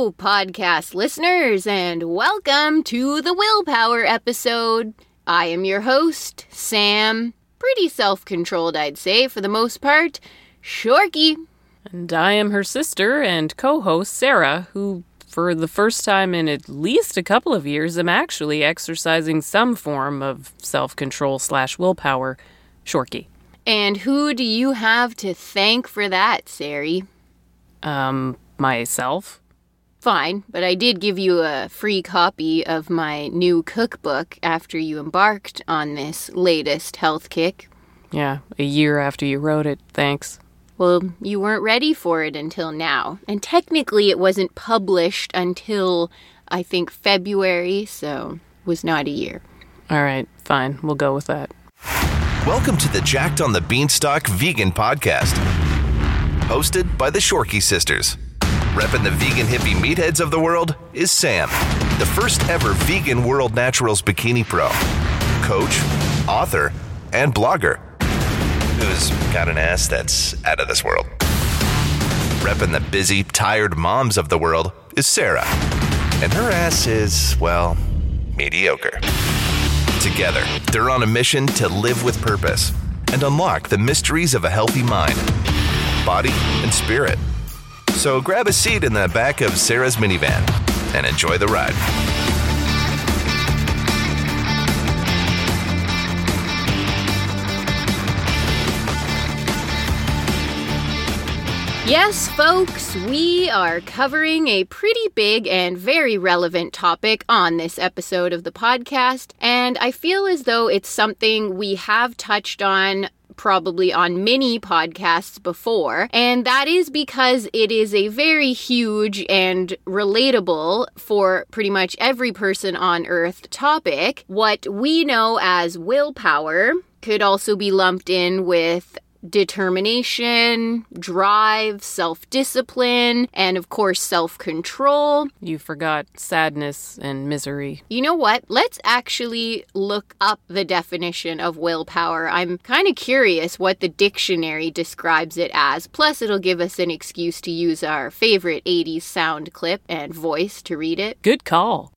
Hello, podcast listeners, and welcome to the Willpower episode. I am your host, Sam. Pretty self controlled, I'd say, for the most part. Shorkey. And I am her sister and co host, Sarah, who, for the first time in at least a couple of years, am actually exercising some form of self control slash willpower. Shorkey. And who do you have to thank for that, Sari? Um, myself. Fine, but I did give you a free copy of my new cookbook after you embarked on this latest health kick. Yeah, a year after you wrote it, thanks. Well, you weren't ready for it until now. And technically, it wasn't published until, I think, February, so was not a year. All right, fine, we'll go with that. Welcome to the Jacked on the Beanstalk Vegan Podcast, hosted by the Shorkey Sisters. Repping the vegan hippie meatheads of the world is Sam, the first ever vegan World Naturals Bikini Pro, coach, author, and blogger, who's got an ass that's out of this world. Repping the busy, tired moms of the world is Sarah, and her ass is, well, mediocre. Together, they're on a mission to live with purpose and unlock the mysteries of a healthy mind, body, and spirit. So grab a seat in the back of Sarah's minivan and enjoy the ride. Yes, folks, we are covering a pretty big and very relevant topic on this episode of the podcast, and I feel as though it's something we have touched on probably on many podcasts before, and that is because it is a very huge and relatable for pretty much every person on earth topic. What we know as willpower could also be lumped in with determination, drive, self discipline, and of course, self control. You forgot sadness and misery. You know what? Let's actually look up the definition of willpower. I'm kind of curious what the dictionary describes it as. Plus, it'll give us an excuse to use our favorite 80s sound clip and voice to read it. Good call.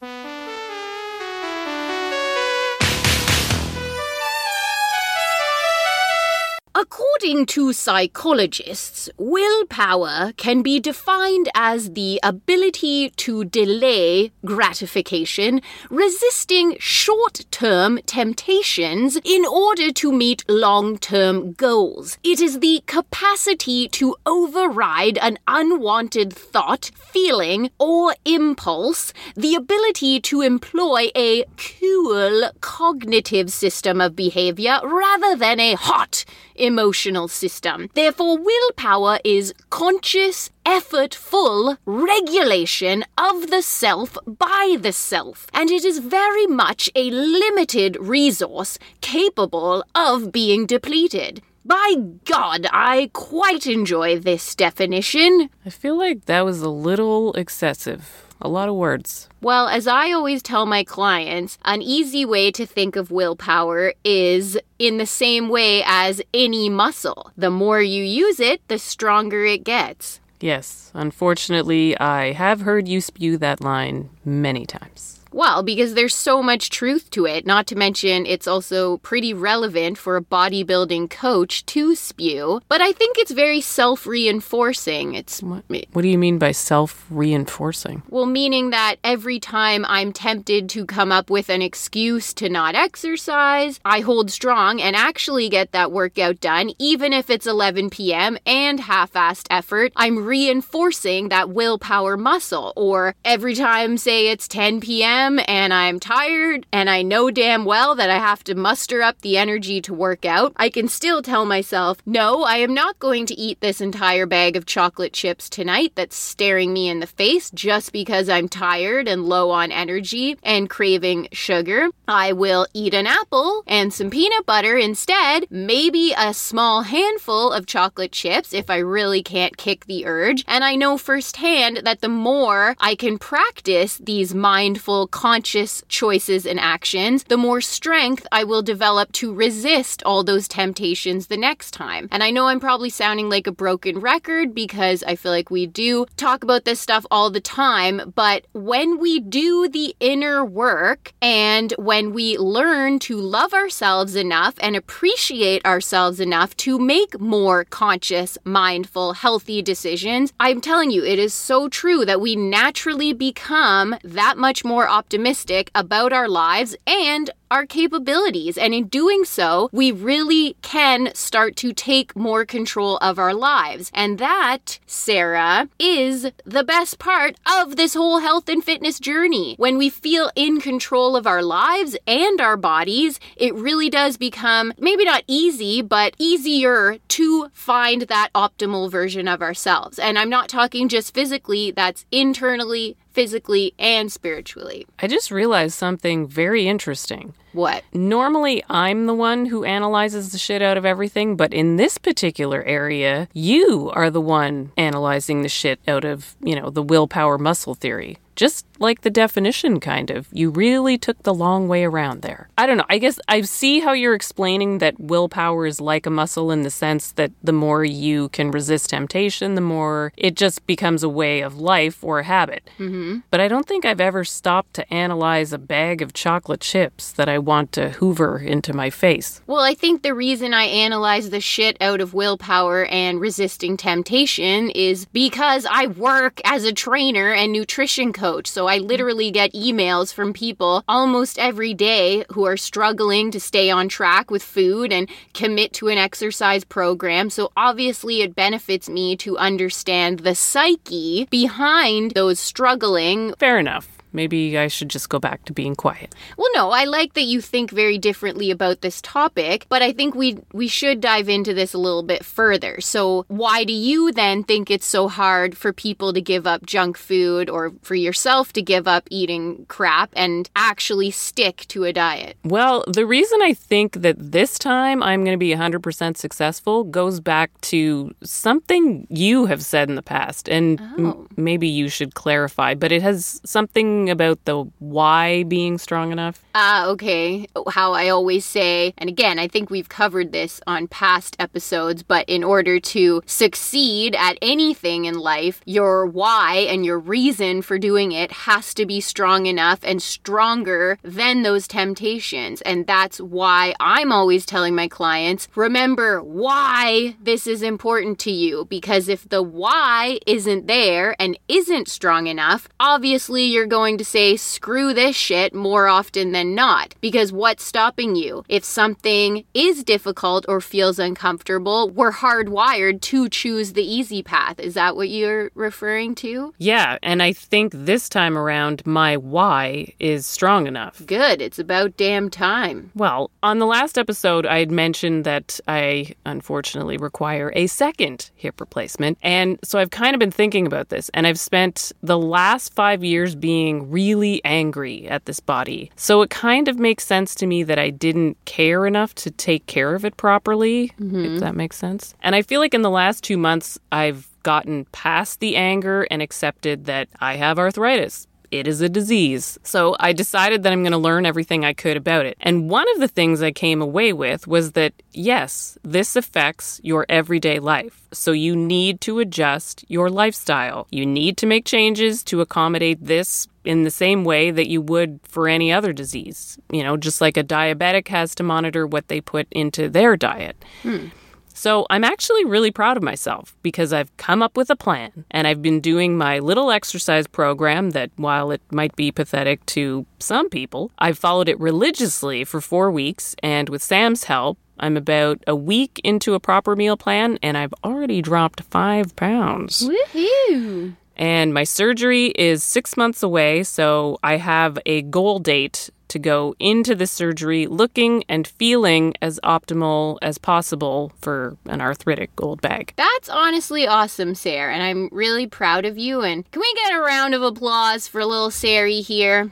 According to psychologists, willpower can be defined as the ability to delay gratification, resisting short term temptations in order to meet long term goals. It is the capacity to override an unwanted thought, feeling, or impulse, the ability to employ a cool cognitive system of behavior rather than a hot emotional system. Therefore, willpower is conscious, effortful regulation of the self by the self, and it is very much a limited resource capable of being depleted. By God, I quite enjoy this definition. I feel like that was a little excessive. A lot of words. Well, as I always tell my clients, an easy way to think of willpower is in the same way as any muscle. The more you use it, the stronger it gets. Yes, unfortunately, I have heard you spew that line many times. Well, because there's so much truth to it, not to mention it's also pretty relevant for a bodybuilding coach to spew. But I think it's very self reinforcing. It's. What, what do you mean by self reinforcing? Well, meaning that every time I'm tempted to come up with an excuse to not exercise, I hold strong and actually get that workout done, even if it's 11 p.m. and half assed effort. I'm reinforcing that willpower muscle. Or every time, say it's 10 p.m am and I'm tired and I know damn well that I have to muster up the energy to work out, I can still tell myself, no, I am not going to eat this entire bag of chocolate chips tonight that's staring me in the face just because I'm tired and low on energy and craving sugar. I will eat an apple and some peanut butter instead, maybe a small handful of chocolate chips if I really can't kick the urge. And I know firsthand that the more I can practice these mindful conscious choices and actions, the more strength I will develop to resist all those temptations the next time. And I know I'm probably sounding like a broken record because I feel like we do talk about this stuff all the time, but when we do the inner work and when we learn to love ourselves enough and appreciate ourselves enough to make more conscious, mindful, healthy decisions, I'm telling you, it is so true that we naturally become that much more optimistic about our lives and our capabilities. And in doing so, we really can start to take more control of our lives. And that, Sarah, is the best part of this whole health and fitness journey. When we feel in control of our lives and our bodies, it really does become maybe not easy, but easier to find that optimal version of ourselves. And I'm not talking just physically, that's internally, physically, and spiritually. I just realized something very interesting. What? Normally, I'm the one who analyzes the shit out of everything, but in this particular area, you are the one analyzing the shit out of, you know, the willpower muscle theory. Just like the definition, kind of. You really took the long way around there. I don't know. I guess I see how you're explaining that willpower is like a muscle in the sense that the more you can resist temptation, the more it just becomes a way of life or a habit. Mm-hmm. But I don't think I've ever stopped to analyze a bag of chocolate chips that I want to hoover into my face. Well, I think the reason I analyze the shit out of willpower and resisting temptation is because I work as a trainer and nutrition coach. So I mm-hmm. literally get emails from people almost every day who are struggling to stay on track with food and commit to an exercise program. So obviously, it benefits me to understand the psyche behind those struggling Fair enough. Maybe I should just go back to being quiet. Well, no, I like that you think very differently about this topic, but I think we we should dive into this a little bit further. So, why do you then think it's so hard for people to give up junk food or for yourself to give up eating crap and actually stick to a diet? Well, the reason I think that this time I'm going to be 100% successful goes back to something you have said in the past, and m- Oh. maybe you should clarify, but it has something about the why being strong enough. Ah, okay. How I always say, and again, I think we've covered this on past episodes, but in order to succeed at anything in life, your why and your reason for doing it has to be strong enough and stronger than those temptations. And that's why I'm always telling my clients remember why this is important to you. Because if the why isn't there and isn't strong enough, obviously you're going to say screw this shit more often than not. Because what's stopping you? If something is difficult or feels uncomfortable, we're hardwired to choose the easy path. Is that what you're referring to? Yeah, and I think this time around my why is strong enough. Good. It's about damn time. Well, on the last episode, I had mentioned that I unfortunately require a second hip replacement. And so I've kind of been thinking about this, and I've spent the last five years being really angry at this body. So it kind of makes sense to me that I didn't care enough to take care of it properly, if mm-hmm. that makes sense. And I feel like in the last two months, I've gotten past the anger and accepted that I have arthritis it is a disease. So I decided that I'm going to learn everything I could about it. And one of the things I came away with was that yes, this affects your everyday life. So you need to adjust your lifestyle. You need to make changes to accommodate this in the same way that you would for any other disease. You know, just like a diabetic has to monitor what they put into their diet. Hmm. So I'm actually really proud of myself because I've come up with a plan and I've been doing my little exercise program that, while it might be pathetic to some people, I've followed it religiously for four weeks. And with Sam's help, I'm about a week into a proper meal plan and I've already dropped five pounds. Woohoo! And my surgery is six months away, so I have a goal date to go into the surgery looking and feeling as optimal as possible for an arthritic old bag. That's honestly awesome, Sarah, and I'm really proud of you. And can we get a round of applause for little Sari here?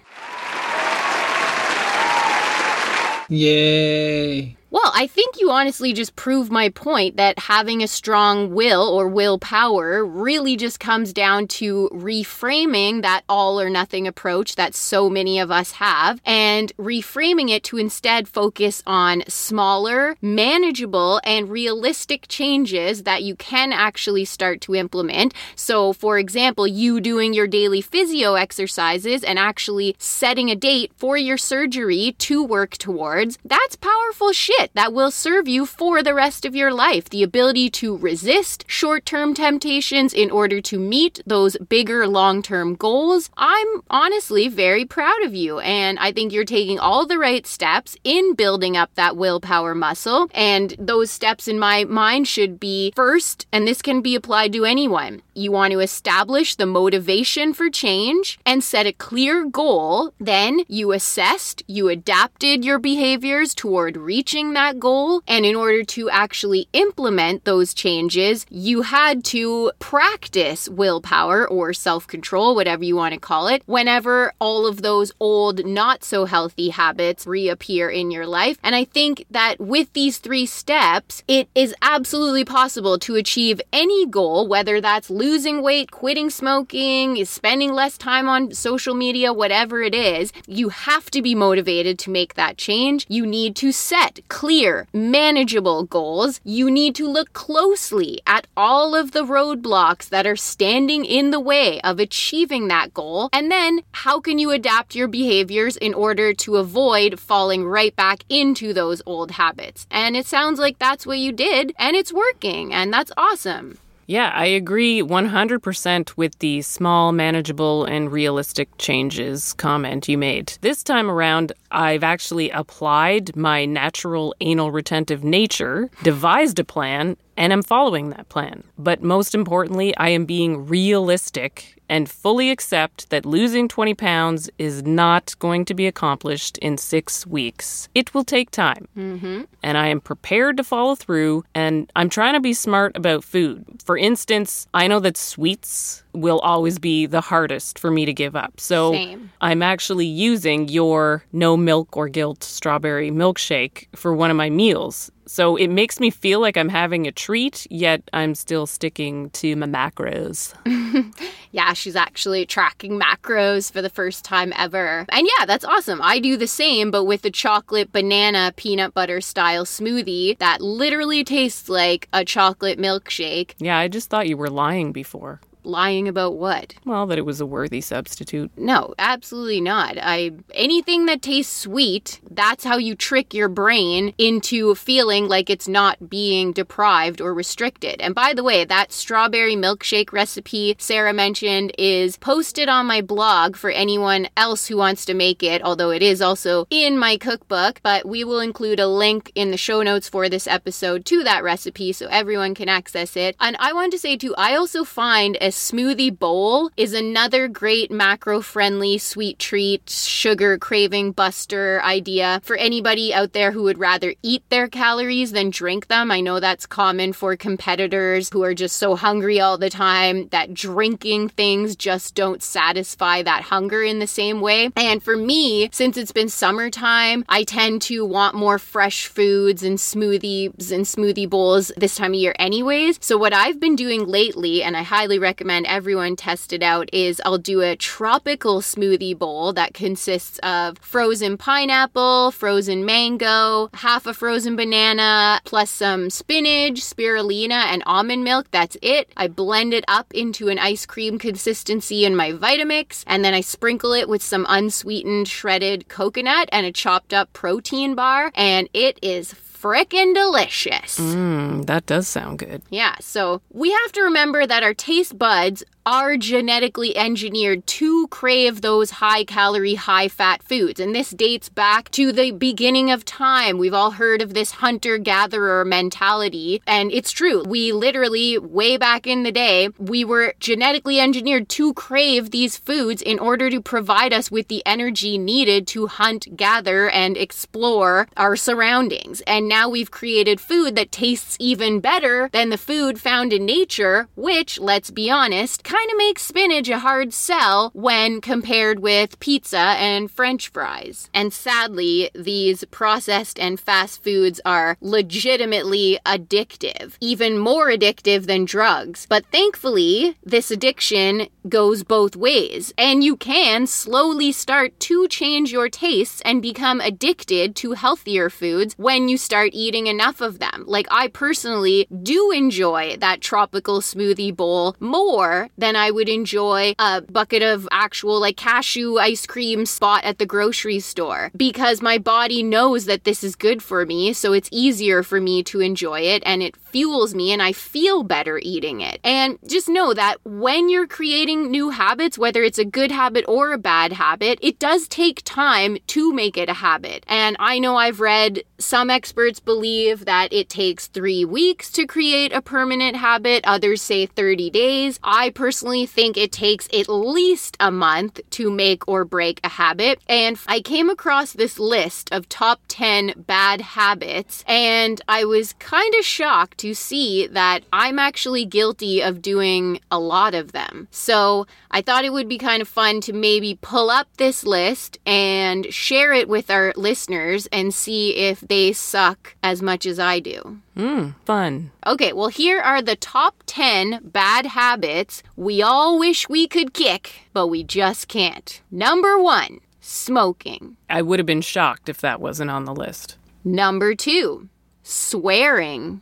Yay. Well, I think you honestly just prove my point that having a strong will or willpower really just comes down to reframing that all or nothing approach that so many of us have and reframing it to instead focus on smaller, manageable, and realistic changes that you can actually start to implement. So, for example, you doing your daily physio exercises and actually setting a date for your surgery to work towards, that's powerful shit that will serve you for the rest of your life. The ability to resist short term temptations in order to meet those bigger long term goals. I'm honestly very proud of you, and I think you're taking all the right steps in building up that willpower muscle. And those steps in my mind should be first, and this can be applied to anyone. You want to establish the motivation for change and set a clear goal. Then you assessed, you adapted your behaviors toward reaching that goal. And in order to actually implement those changes, you had to practice willpower or self control, whatever you want to call it, whenever all of those old, not so healthy habits reappear in your life. And I think that with these three steps, it is absolutely possible to achieve any goal, whether that's losing weight, quitting smoking, spending less time on social media, whatever it is. You have to be motivated to make that change. You need to set clear, manageable goals. You need to look closely at all of the roadblocks that are standing in the way of achieving that goal. And then, how can you adapt your behaviors in order to avoid falling right back into those old habits? And it sounds like that's what you did, and it's working, and that's awesome. Yeah, I agree 100% with the small, manageable, and realistic changes comment you made. This time around, I've actually applied my natural anal retentive nature, devised a plan, and I'm following that plan. But most importantly, I am being realistic and fully accept that losing 20 pounds is not going to be accomplished in six weeks. It will take time. Mm-hmm. And I am prepared to follow through, and I'm trying to be smart about food. For instance, I know that sweets will always be the hardest for me to give up. So Same. I'm actually using your no milk or guilt strawberry milkshake for one of my meals. So it makes me feel like I'm having a treat, yet I'm still sticking to my macros. Yeah, she's actually tracking macros for the first time ever. And yeah, that's awesome. I do the same, but with the chocolate banana peanut butter style smoothie that literally tastes like a chocolate milkshake. Yeah, I just thought you were lying before. Lying about what? Well, that it was a worthy substitute. No, absolutely not. I anything that tastes sweet, that's how you trick your brain into feeling like it's not being deprived or restricted. And by the way, that strawberry milkshake recipe Sarah mentioned is posted on my blog for anyone else who wants to make it, although it is also in my cookbook, but we will include a link in the show notes for this episode to that recipe so everyone can access it. And I want to say too, I also find a smoothie bowl is another great macro friendly sweet treat, sugar craving buster idea for anybody out there who would rather eat their calories than drink them. I know that's common for competitors who are just so hungry all the time that drinking things just don't satisfy that hunger in the same way. And for me, since it's been summertime, I tend to want more fresh foods and smoothies and smoothie bowls this time of year, anyways. So, what I've been doing lately, and I highly recommend everyone test it out, is I'll do a tropical smoothie bowl that consists of frozen pineapple, frozen mango, half a frozen banana, plus some spinach, spirulina, and almond milk. That's it. I blend it up into an ice cream consistency in my Vitamix, and then I sprinkle it with some unsweetened shredded coconut and a chopped up protein bar, and it is frickin' delicious. Mmm, that does sound good. Yeah, so we have to remember that our taste buds are genetically engineered to crave those high calorie, high fat foods. And this dates back to the beginning of time. We've all heard of this hunter gatherer mentality. And it's true. We literally, way back in the day, we were genetically engineered to crave these foods in order to provide us with the energy needed to hunt, gather, and explore our surroundings. And now we've created food that tastes even better than the food found in nature, which, let's be honest, kind of makes spinach a hard sell when compared with pizza and french fries. And sadly, these processed and fast foods are legitimately addictive, even more addictive than drugs. But thankfully, this addiction goes both ways, and you can slowly start to change your tastes and become addicted to healthier foods when you start eating enough of them. Like, I personally do enjoy that tropical smoothie bowl more than I would enjoy a bucket of actual, like, cashew ice cream spot at the grocery store because my body knows that this is good for me, so it's easier for me to enjoy it and it fuels me and I feel better eating it. And just know that when you're creating new habits, whether it's a good habit or a bad habit, it does take time to make it a habit. And I know I've read some experts believe that it takes three weeks to create a permanent habit, others say 30 days. I personally think it takes at least a month to make or break a habit. And I came across this list of top 10 bad habits, and I was kind of shocked to see that I'm actually guilty of doing a lot of them. So I thought it would be kind of fun to maybe pull up this list and share it with our listeners and see if they suck as much as I do. Hmm, fun. Okay, well, here are the top 10 bad habits we all wish we could kick, but we just can't. Number one, smoking. I would have been shocked if that wasn't on the list. Number two, swearing.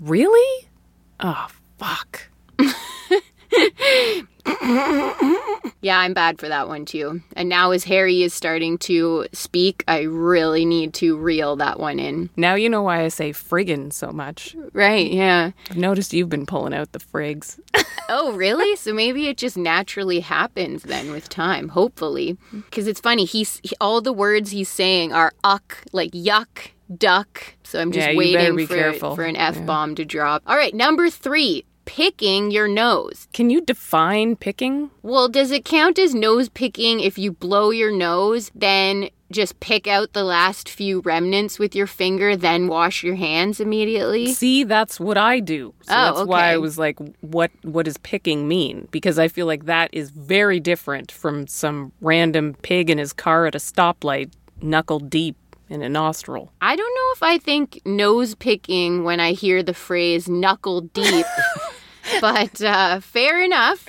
Really? Oh, fuck. Yeah, I'm bad for that one too. And now, as Harry is starting to speak, I really need to reel that one in. Now you know why I say friggin' so much. Right, yeah. I've noticed you've been pulling out the frigs. Oh, really? so maybe it just naturally happens then with time, hopefully. Because it's funny, he's he, all the words he's saying are uck, like yuck, duck. So I'm just Yeah, waiting for, careful. for an F bomb to drop. All right, number three, picking your nose. Can you define picking? Well, does it count as nose picking if you blow your nose, then just pick out the last few remnants with your finger, then wash your hands immediately? See, that's what I do. So Oh, that's why I was like, what what does picking mean? Because I feel like that is very different from some random pig in his car at a stoplight, knuckle deep in a nostril. I don't know if I think nose picking when I hear the phrase knuckle deep, but uh, fair enough.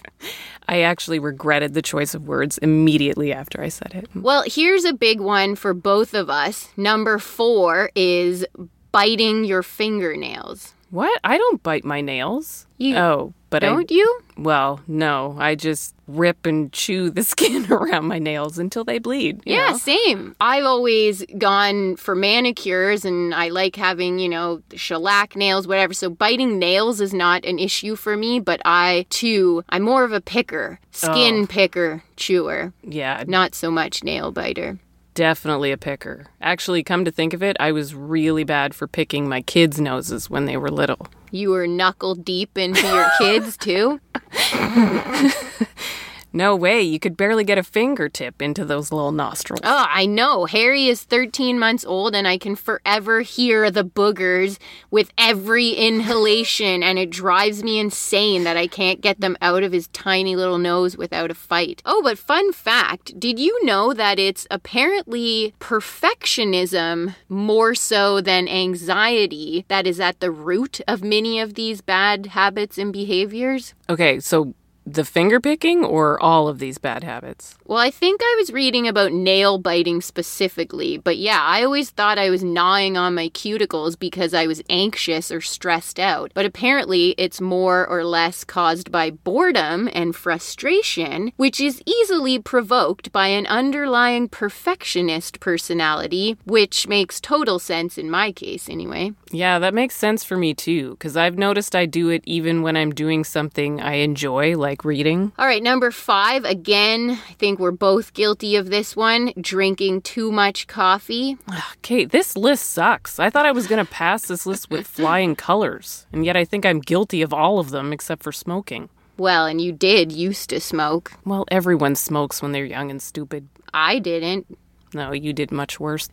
I actually regretted the choice of words immediately after I said it. Well, here's a big one for both of us. Number four is biting your fingernails. What? I don't bite my nails. You oh, but I Don't you? well, no, I just rip and chew the skin around my nails until they bleed. Yeah, know? same. I've always gone for manicures and I like having, you know, shellac nails, whatever. So biting nails is not an issue for me, but I too, I'm more of a picker, skin Oh. picker, chewer, yeah, not so much nail biter. definitely a picker. Actually, come to think of it, I was really bad for picking my kids' noses when they were little. You were knuckle deep into your kids too? No way, you could barely get a fingertip into those little nostrils. Oh, I know. Harry is 13 months old and I can forever hear the boogers with every inhalation and it drives me insane that I can't get them out of his tiny little nose without a fight. Oh, but fun fact, did you know that it's apparently perfectionism more so than anxiety that is at the root of many of these bad habits and behaviors? Okay, so the finger picking or all of these bad habits? Well, I think I was reading about nail biting specifically, but yeah, I always thought I was gnawing on my cuticles because I was anxious or stressed out. But apparently, it's more or less caused by boredom and frustration, which is easily provoked by an underlying perfectionist personality, which makes total sense in my case anyway. Yeah, that makes sense for me too, because I've noticed I do it even when I'm doing something I enjoy, like reading. All right, number five, again, I think we're both guilty of this one drinking too much coffee. Okay, this list sucks. I thought I was going to pass this list with flying colors, and yet I think I'm guilty of all of them except for smoking. Well, and you did used to smoke. Well, everyone smokes when they're young and stupid. I didn't. No, you did much worse.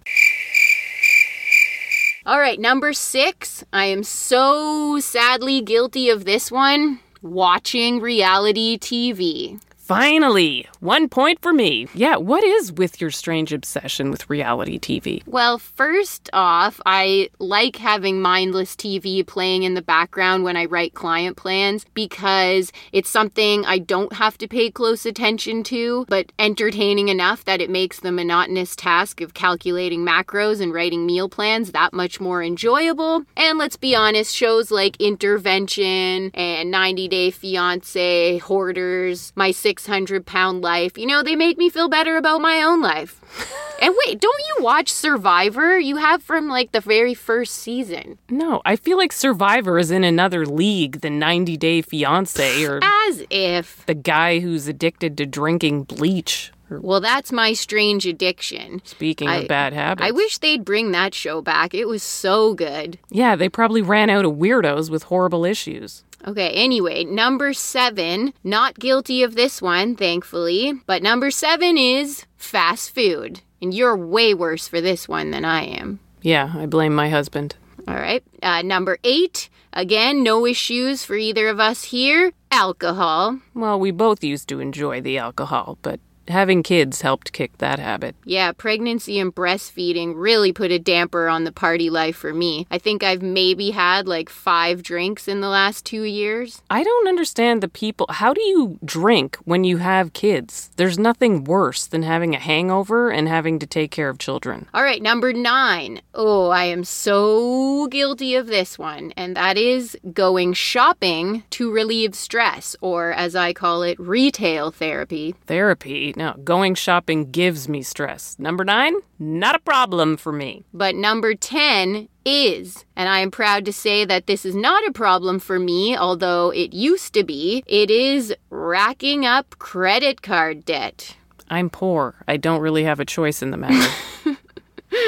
All right, number six. I am so sadly guilty of this one watching reality TV. Finally, one point for me. Yeah, what is with your strange obsession with reality TV? Well, first off, I like having mindless TV playing in the background when I write client plans because it's something I don't have to pay close attention to, but entertaining enough that it makes the monotonous task of calculating macros and writing meal plans that much more enjoyable. And let's be honest, shows like Intervention and 90 Day Fiance, Hoarders, My Six 600 pound life, you know, they make me feel better about my own life. and wait, don't you watch Survivor? You have from like the very first season. No, I feel like Survivor is in another league than 90 Day Fiance or As if. the guy who's addicted to drinking bleach. Well, that's my strange addiction. speaking I- of bad habits. I wish they'd bring that show back. It was so good. Yeah, they probably ran out of weirdos with horrible issues. Okay, anyway, number seven, not guilty of this one, thankfully, but number seven is fast food. And you're way worse for this one than I am. Yeah, I blame my husband. All right, uh, number eight, again, no issues for either of us here alcohol. Well, we both used to enjoy the alcohol, but having kids helped kick that habit. Yeah, pregnancy and breastfeeding really put a damper on the party life for me. I think I've maybe had like five drinks in the last two years. I don't understand the people. How do you drink when you have kids? There's nothing worse than having a hangover and having to take care of children. All right, number nine. Oh, I am so guilty of this one, and that is going shopping to relieve stress, or as I call it, retail therapy. Therapy, no, going shopping gives me stress. Number nine, not a problem for me. But number 10 is, and I am proud to say that this is not a problem for me, although it used to be, it is racking up credit card debt. I'm poor. I don't really have a choice in the matter.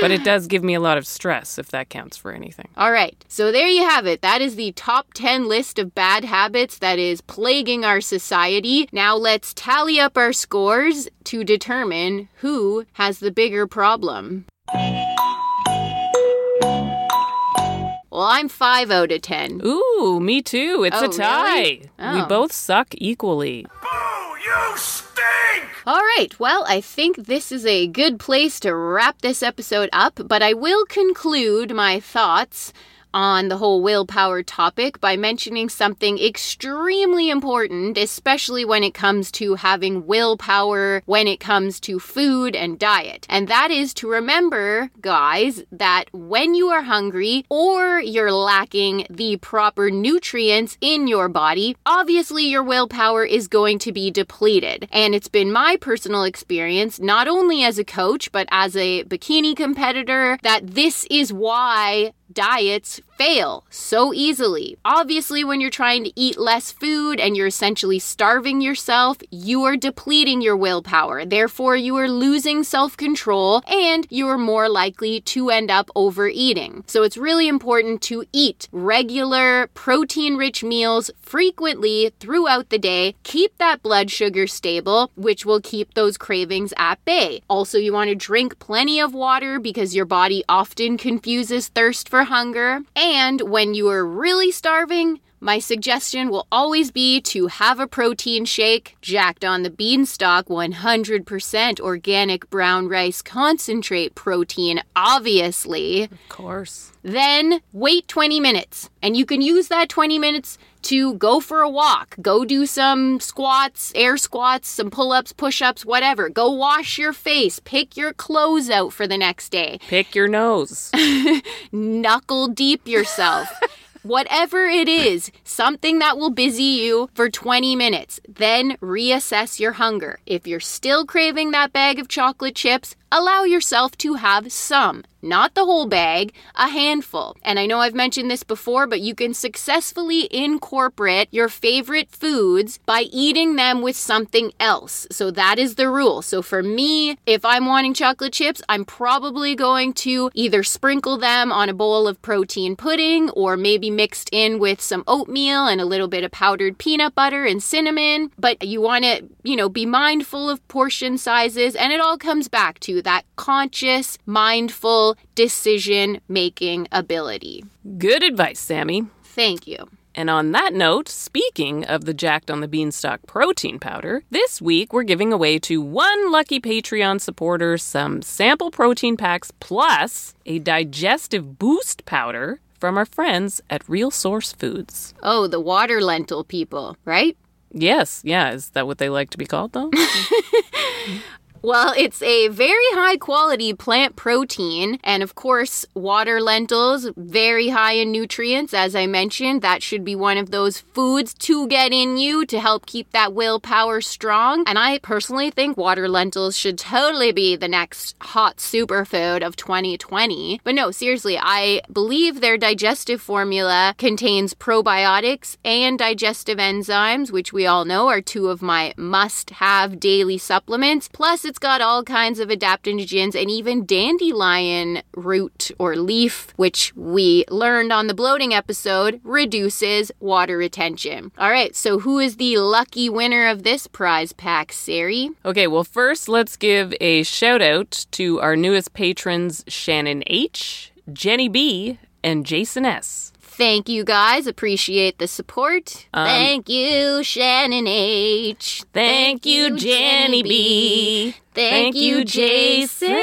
but it does give me a lot of stress, if that counts for anything. All right, so there you have it. That is the top 10 list of bad habits that is plaguing our society. Now let's tally up our scores to determine who has the bigger problem. Well, I'm 5 out of 10. Ooh, me too. It's Oh, a tie. really? We Oh. both suck equally. All right, well, I think this is a good place to wrap this episode up, but I will conclude my thoughts on the whole willpower topic by mentioning something extremely important, especially when it comes to having willpower, when it comes to food and diet. And that is to remember, guys, that when you are hungry or you're lacking the proper nutrients in your body, obviously your willpower is going to be depleted. And it's been my personal experience, not only as a coach, but as a bikini competitor, that this is why diets fail so easily. Obviously, when you're trying to eat less food and you're essentially starving yourself, you are depleting your willpower. Therefore, you are losing self control and you are more likely to end up overeating. So, it's really important to eat regular, protein rich meals frequently throughout the day. Keep that blood sugar stable, which will keep those cravings at bay. Also, you want to drink plenty of water because your body often confuses thirst for hunger. And when you are really starving, my suggestion will always be to have a protein shake, jacked on the beanstalk 100% organic brown rice concentrate protein, obviously. Of course. Then wait 20 minutes, and you can use that 20 minutes to go for a walk, go do some squats, air squats, some pull ups, push ups, whatever. Go wash your face, pick your clothes out for the next day, Pick your nose. knuckle deep yourself. Whatever it is, something that will busy you for 20 minutes. Then reassess your hunger. If you're still craving that bag of chocolate chips, allow yourself to have some. Not the whole bag, a handful. And I know I've mentioned this before, but you can successfully incorporate your favorite foods by eating them with something else. So that is the rule. So for me, if I'm wanting chocolate chips, I'm probably going to either sprinkle them on a bowl of protein pudding or maybe mixed in with some oatmeal and a little bit of powdered peanut butter and cinnamon. But you want to, you know, be mindful of portion sizes and it all comes back to that conscious, mindful decision making ability. Good advice, Sammy. Thank you. And on that note, speaking of the Jacked on the Beanstalk protein powder, this week we're giving away to one lucky Patreon supporter some sample protein packs plus a digestive boost powder from our friends at Real Source Foods. Oh, the water lentil people, right? Yes, yeah. Is that what they like to be called, though? Well, it's a very high quality plant protein, and of course, water lentils, very high in nutrients. As I mentioned, that should be one of those foods to get in you to help keep that willpower strong. And I personally think water lentils should totally be the next hot superfood of 2020. But no, seriously, I believe their digestive formula contains probiotics and digestive enzymes, which we all know are two of my must have daily supplements. Plus, it's got all kinds of adaptogens and even dandelion root or leaf, which we learned on the bloating episode, reduces water retention. All right, so who is the lucky winner of this prize pack, Sari? Okay, well, first let's give a shout out to our newest patrons Shannon H., Jenny B., and Jason S. Thank you guys. Appreciate the support. Um, Thank you, Shannon H. Thank you, Jenny B. Thank, you, Jason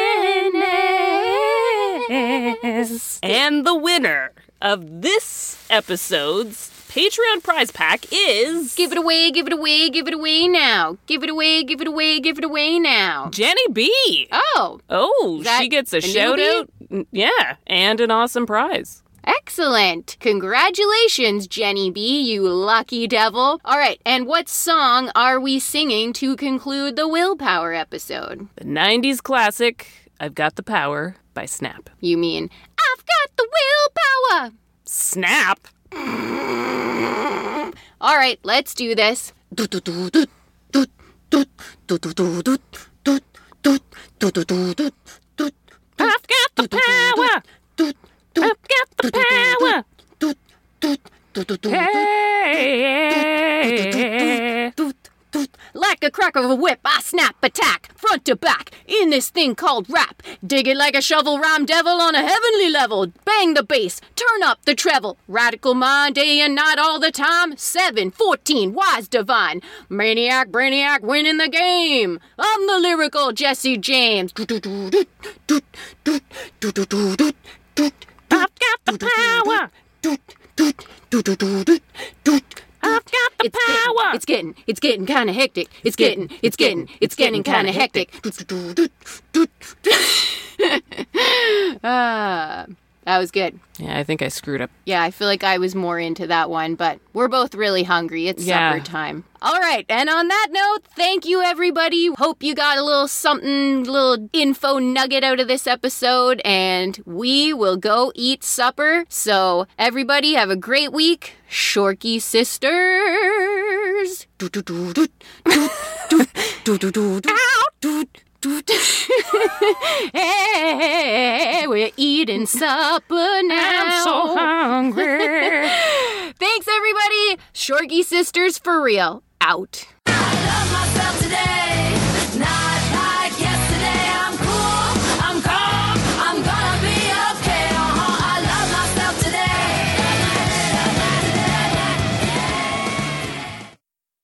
S. And the winner of this episode's Patreon prize pack is Give it away, give it away, give it away now. Give it away, give it away, give it away now. Jenny B. Oh, Oh, she gets a, shout out. Yeah, and an awesome prize. Excellent. Congratulations, Jenny B, you lucky devil. All right, and what song are we singing to conclude the Willpower episode? The 90s classic, I've Got the Power by Snap. You mean, I've got the willpower. Snap? All right, let's do this. I've got the power! I've got the power! Hey! Like a crack of a whip, I snap attack, front to back, in this thing called rap. Dig it like a shovel rhyme devil on a heavenly level. Bang the bass, turn up the treble. Radical mind day and night all the time. 7, 14, wise divine. Maniac, brainiac, winning the game. I'm the lyrical Jesse James. I've got the power! I've got the It's power! getting, it's getting, it's getting kind of hectic. It's getting, it's getting, it's getting kind of hectic. Ah, that was good. yeah, I think I screwed up. Yeah, I feel like I was more into that one, but we're both really hungry. It's Yeah. supper time. All right, and on that note, thank you everybody. Hope you got a little something, little info nugget out of this episode, and we will go eat supper. So, everybody have a great week. Shorkey sisters. Hey, we're eating supper now. I'm so hungry. Thanks, everybody. Shorty Sisters for real. Out. love myself today.